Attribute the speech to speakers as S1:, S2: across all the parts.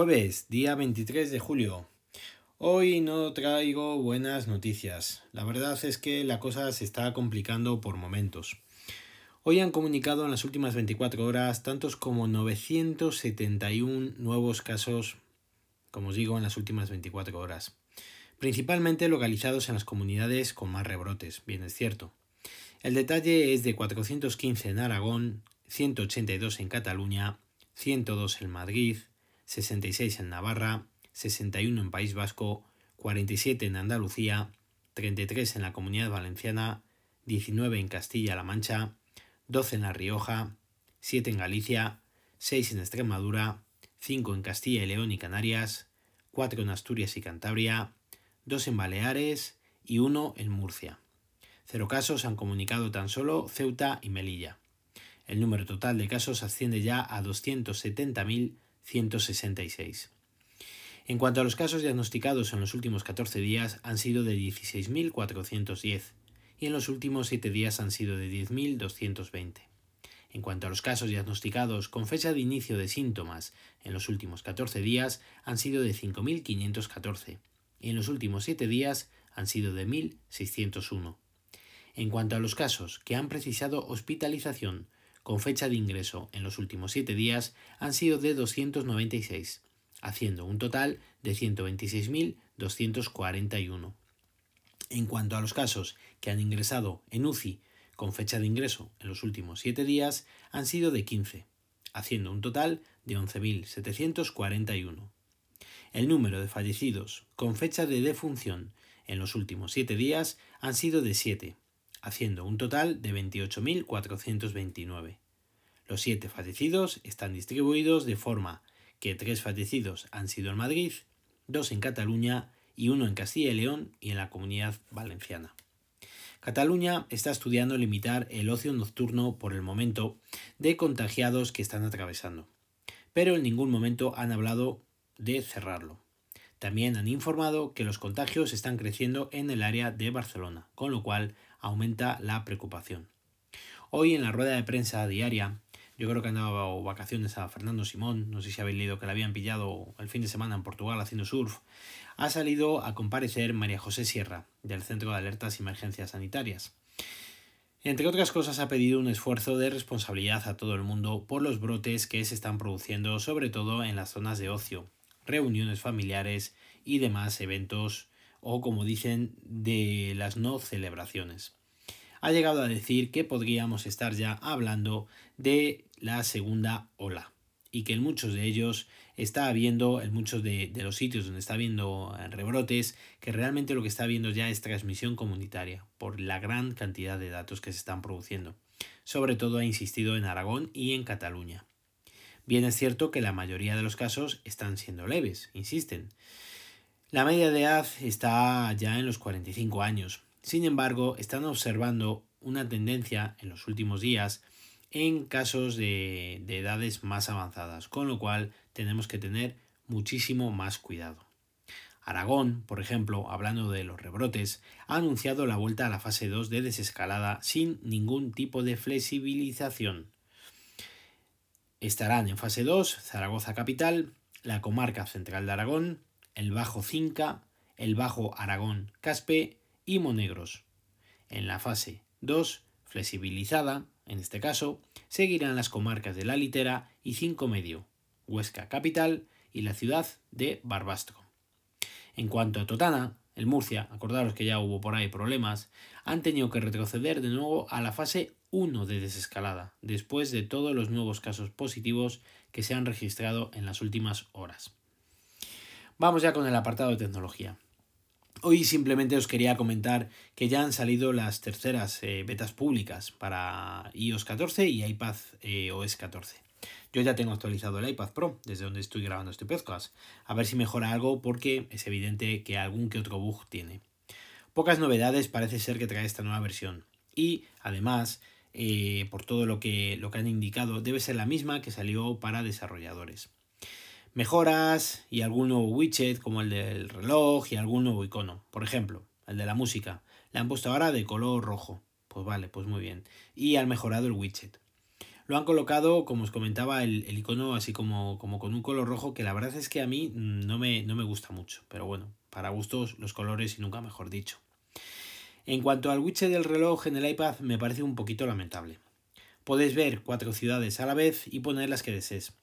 S1: Jueves, día 23 de julio. Hoy no traigo buenas noticias. La verdad es que la cosa se está complicando por momentos. Hoy han comunicado en las últimas 24 horas tantos como 971 nuevos casos, como os digo, en las últimas 24 horas. Principalmente localizados en las comunidades con más rebrotes, bien es cierto. El detalle es de 415 en Aragón, 182 en Cataluña, 102 en Madrid, 66 en Navarra, 61 en País Vasco, 47 en Andalucía, 33 en la Comunidad Valenciana, 19 en Castilla-La Mancha, 12 en La Rioja, 7 en Galicia, 6 en Extremadura, 5 en Castilla y León y Canarias, 4 en Asturias y Cantabria, 2 en Baleares y 1 en Murcia. Cero casos han comunicado tan solo Ceuta y Melilla. El número total de casos asciende ya a 270.166. En cuanto a los casos diagnosticados en los últimos 14 días, han sido de 16.410 y en los últimos 7 días han sido de 10.220. En cuanto a los casos diagnosticados con fecha de inicio de síntomas en los últimos 14 días, han sido de 5.514 y en los últimos 7 días han sido de 1.601. En cuanto a los casos que han precisado hospitalización con fecha de ingreso en los últimos 7 días han sido de 296, haciendo un total de 126.241. En cuanto a los casos que han ingresado en UCI con fecha de ingreso en los últimos 7 días han sido de 15, haciendo un total de 11.741. El número de fallecidos con fecha de defunción en los últimos 7 días han sido de 7, haciendo un total de 28.429. Los siete fallecidos están distribuidos de forma que tres fallecidos han sido en Madrid, dos en Cataluña y uno en Castilla y León y en la comunidad valenciana. Cataluña está estudiando limitar el ocio nocturno por el momento de contagiados que están atravesando, pero en ningún momento han hablado de cerrarlo. También han informado que los contagios están creciendo en el área de Barcelona, con lo cual aumenta la preocupación. Hoy en la rueda de prensa diaria, yo creo que han dado vacaciones a Fernando Simón, no sé si habéis leído que le habían pillado el fin de semana en Portugal haciendo surf, ha salido a comparecer María José Sierra, del Centro de Alertas y Emergencias Sanitarias. Entre otras cosas ha pedido un esfuerzo de responsabilidad a todo el mundo por los brotes que se están produciendo sobre todo en las zonas de ocio, reuniones familiares y demás eventos o como dicen de las no celebraciones. Ha llegado a decir que podríamos estar ya hablando de la segunda ola y que en muchos de ellos está habiendo, en muchos de, los sitios donde está habiendo rebrotes, que realmente lo que está habiendo ya es transmisión comunitaria por la gran cantidad de datos que se están produciendo. Sobre todo ha insistido en Aragón y en Cataluña. Bien es cierto que la mayoría de los casos están siendo leves, insisten, la media de edad está ya en los 45 años. Sin embargo, están observando una tendencia en los últimos días en casos de, de, edades más avanzadas, con lo cual tenemos que tener muchísimo más cuidado. Aragón, por ejemplo, hablando de los rebrotes, ha anunciado la vuelta a la fase 2 de desescalada sin ningún tipo de flexibilización. Estarán en fase 2 Zaragoza capital, la comarca central de Aragón, el Bajo Cinca, el Bajo Aragón Caspe y Monegros. En la fase 2, flexibilizada, en este caso, seguirán las comarcas de La Litera y Cinco Medio, Huesca Capital y la ciudad de Barbastro. En cuanto a Totana, el Murcia, acordaros que ya hubo por ahí problemas, han tenido que retroceder de nuevo a la fase 1 de desescalada, después de todos los nuevos casos positivos que se han registrado en las últimas horas. Vamos ya con el apartado de tecnología. Hoy simplemente os quería comentar que ya han salido las terceras eh, betas públicas para iOS 14 y iPad eh, OS 14. Yo ya tengo actualizado el iPad Pro desde donde estoy grabando este podcast. A ver si mejora algo porque es evidente que algún que otro bug tiene. Pocas novedades parece ser que trae esta nueva versión. Y además, eh, por todo lo que, lo que han indicado, debe ser la misma que salió para desarrolladores mejoras y algún nuevo widget como el del reloj y algún nuevo icono. Por ejemplo, el de la música. Le han puesto ahora de color rojo. Pues vale, pues muy bien. Y han mejorado el widget. lo han colocado, como os comentaba, el, icono así como, como con un color rojo que la verdad es que a mí no me, no me gusta mucho. Pero bueno, para gustos los colores y nunca mejor dicho. En cuanto al widget del reloj en el iPad me parece un poquito lamentable. Podéis ver cuatro ciudades a la vez y poner las que desees.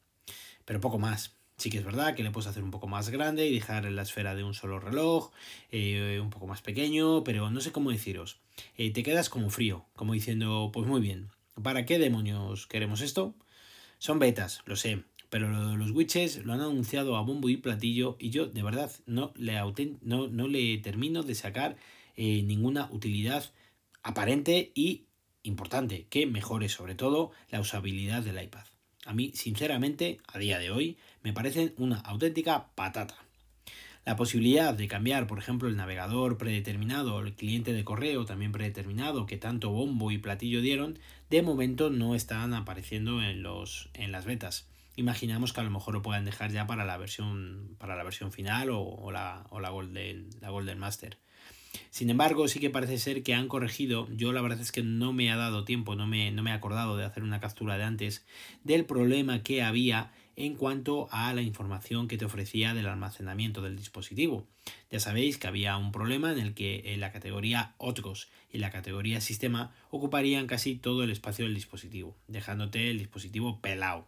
S1: Pero poco más. Sí que es verdad que le puedes hacer un poco más grande y dejar la esfera de un solo reloj, eh, un poco más pequeño, pero no sé cómo deciros. Eh, te quedas como frío, como diciendo, pues muy bien, ¿para qué demonios queremos esto? Son betas, lo sé, pero los widgets lo han anunciado a bombo y platillo y yo de verdad no le, no, no le termino de sacar eh, ninguna utilidad aparente y importante que mejore sobre todo la usabilidad del iPad. A mí, sinceramente, a día de hoy, me parecen una auténtica patata. La posibilidad de cambiar, por ejemplo, el navegador predeterminado el cliente de correo también predeterminado que tanto bombo y platillo dieron, de momento no están apareciendo en, los, en las betas. Imaginamos que a lo mejor lo puedan dejar ya para la versión, para la versión final o, la, o la, la Golden Master. Sin embargo, sí que parece ser que han corregido, yo la verdad es que no me ha dado tiempo, no me, no me he acordado de hacer una captura de antes, del problema que había en cuanto a la información que te ofrecía del almacenamiento del dispositivo. Ya sabéis que había un problema en el que la categoría otros y la categoría sistema ocuparían casi todo el espacio del dispositivo, dejándote el dispositivo pelado.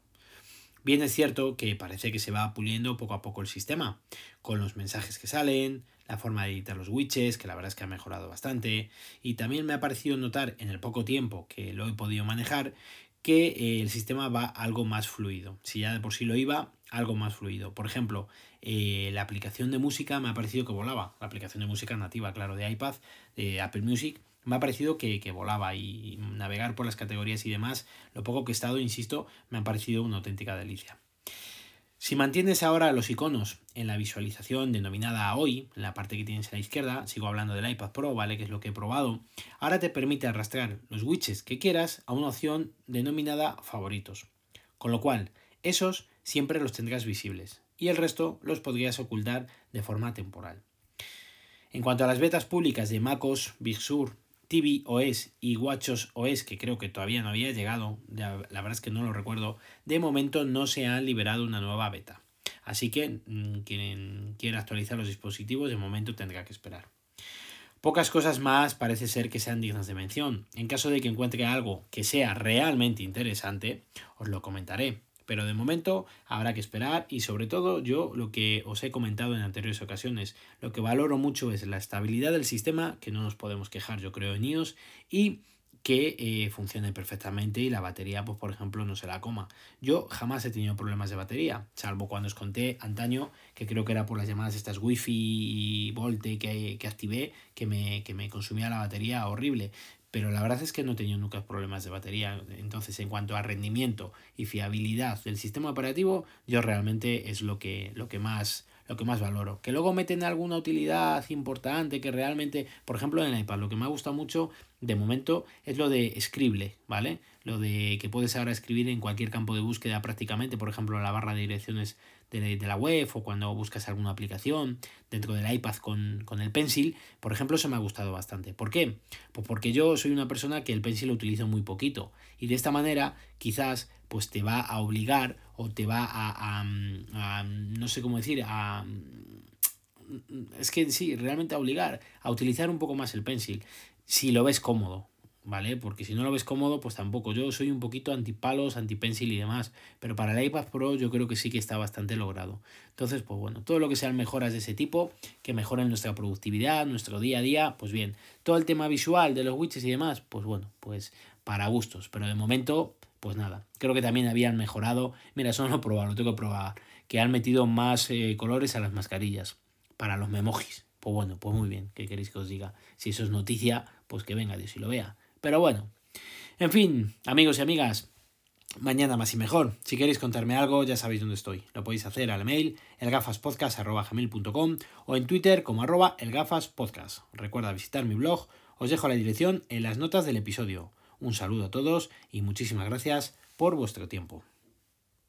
S1: Bien es cierto que parece que se va puliendo poco a poco el sistema, con los mensajes que salen, la forma de editar los widgets, que la verdad es que ha mejorado bastante, y también me ha parecido notar en el poco tiempo que lo he podido manejar que eh, el sistema va algo más fluido. Si ya de por sí lo iba, algo más fluido. Por ejemplo, eh, la aplicación de música me ha parecido que volaba. La aplicación de música nativa, claro, de iPad, de Apple Music, me ha parecido que, volaba y navegar por las categorías y demás, lo poco que he estado, insisto, me ha parecido una auténtica delicia. Si mantienes ahora los iconos en la visualización denominada hoy, en la parte que tienes a la izquierda, sigo hablando del iPad Pro, ¿vale? Que es lo que he probado, ahora te permite arrastrar los widgets que quieras a una opción denominada favoritos. Con lo cual, esos siempre los tendrás visibles y el resto los podrías ocultar de forma temporal. En cuanto a las betas públicas de MacOS, Big Sur TV OS y WatchOS OS, que creo que todavía no había llegado, la verdad es que no lo recuerdo, de momento no se ha liberado una nueva beta. Así que mm, quien quiera actualizar los dispositivos de momento tendrá que esperar. Pocas cosas más parece ser que sean dignas de mención. En caso de que encuentre algo que sea realmente interesante, os lo comentaré pero de momento habrá que esperar y sobre todo yo lo que os he comentado en anteriores ocasiones, lo que valoro mucho es la estabilidad del sistema, que no nos podemos quejar yo creo en iOS, y que eh, funcione perfectamente y la batería, pues por ejemplo, no se la coma. Yo jamás he tenido problemas de batería, salvo cuando os conté antaño, que creo que era por las llamadas estas wifi y volte que, que activé, que me, que me consumía la batería horrible pero la verdad es que no he tenido nunca problemas de batería. Entonces, en cuanto a rendimiento y fiabilidad del sistema operativo, yo realmente es lo que, lo que más lo que más valoro. Que luego meten alguna utilidad importante que realmente, por ejemplo, en el iPad, lo que me ha gustado mucho de momento es lo de escrible, ¿vale? Lo de que puedes ahora escribir en cualquier campo de búsqueda prácticamente, por ejemplo, en la barra de direcciones de, la web o cuando buscas alguna aplicación dentro del iPad con, el Pencil, por ejemplo, eso me ha gustado bastante. ¿Por qué? Pues porque yo soy una persona que el Pencil lo utilizo muy poquito y de esta manera quizás pues te va a obligar o te va a, a, no sé cómo decir, a es que sí, realmente a obligar a utilizar un poco más el pencil si lo ves cómodo, ¿vale? Porque si no lo ves cómodo, pues tampoco. Yo soy un poquito antipalos, antipencil y demás, pero para el iPad Pro yo creo que sí que está bastante logrado. Entonces, pues bueno, todo lo que sean mejoras de ese tipo, que mejoren nuestra productividad, nuestro día a día, pues bien. Todo el tema visual de los widgets y demás, pues bueno, pues para gustos, pero de momento, pues nada. Creo que también habían mejorado, mira, eso no lo he probado, lo tengo que probar, que han metido más eh, colores a las mascarillas para los memojis. Pues bueno, pues muy bien, ¿qué queréis que os diga? Si eso es noticia, pues que venga Dios y lo vea. Pero bueno, en fin, amigos y amigas, mañana más y mejor. Si queréis contarme algo, ya sabéis dónde estoy. Lo podéis hacer al mail elgafaspodcast.com o en Twitter como arroba elgafaspodcast. Recuerda visitar mi blog, os dejo la dirección en las notas del episodio. Un saludo a todos y muchísimas gracias por vuestro tiempo.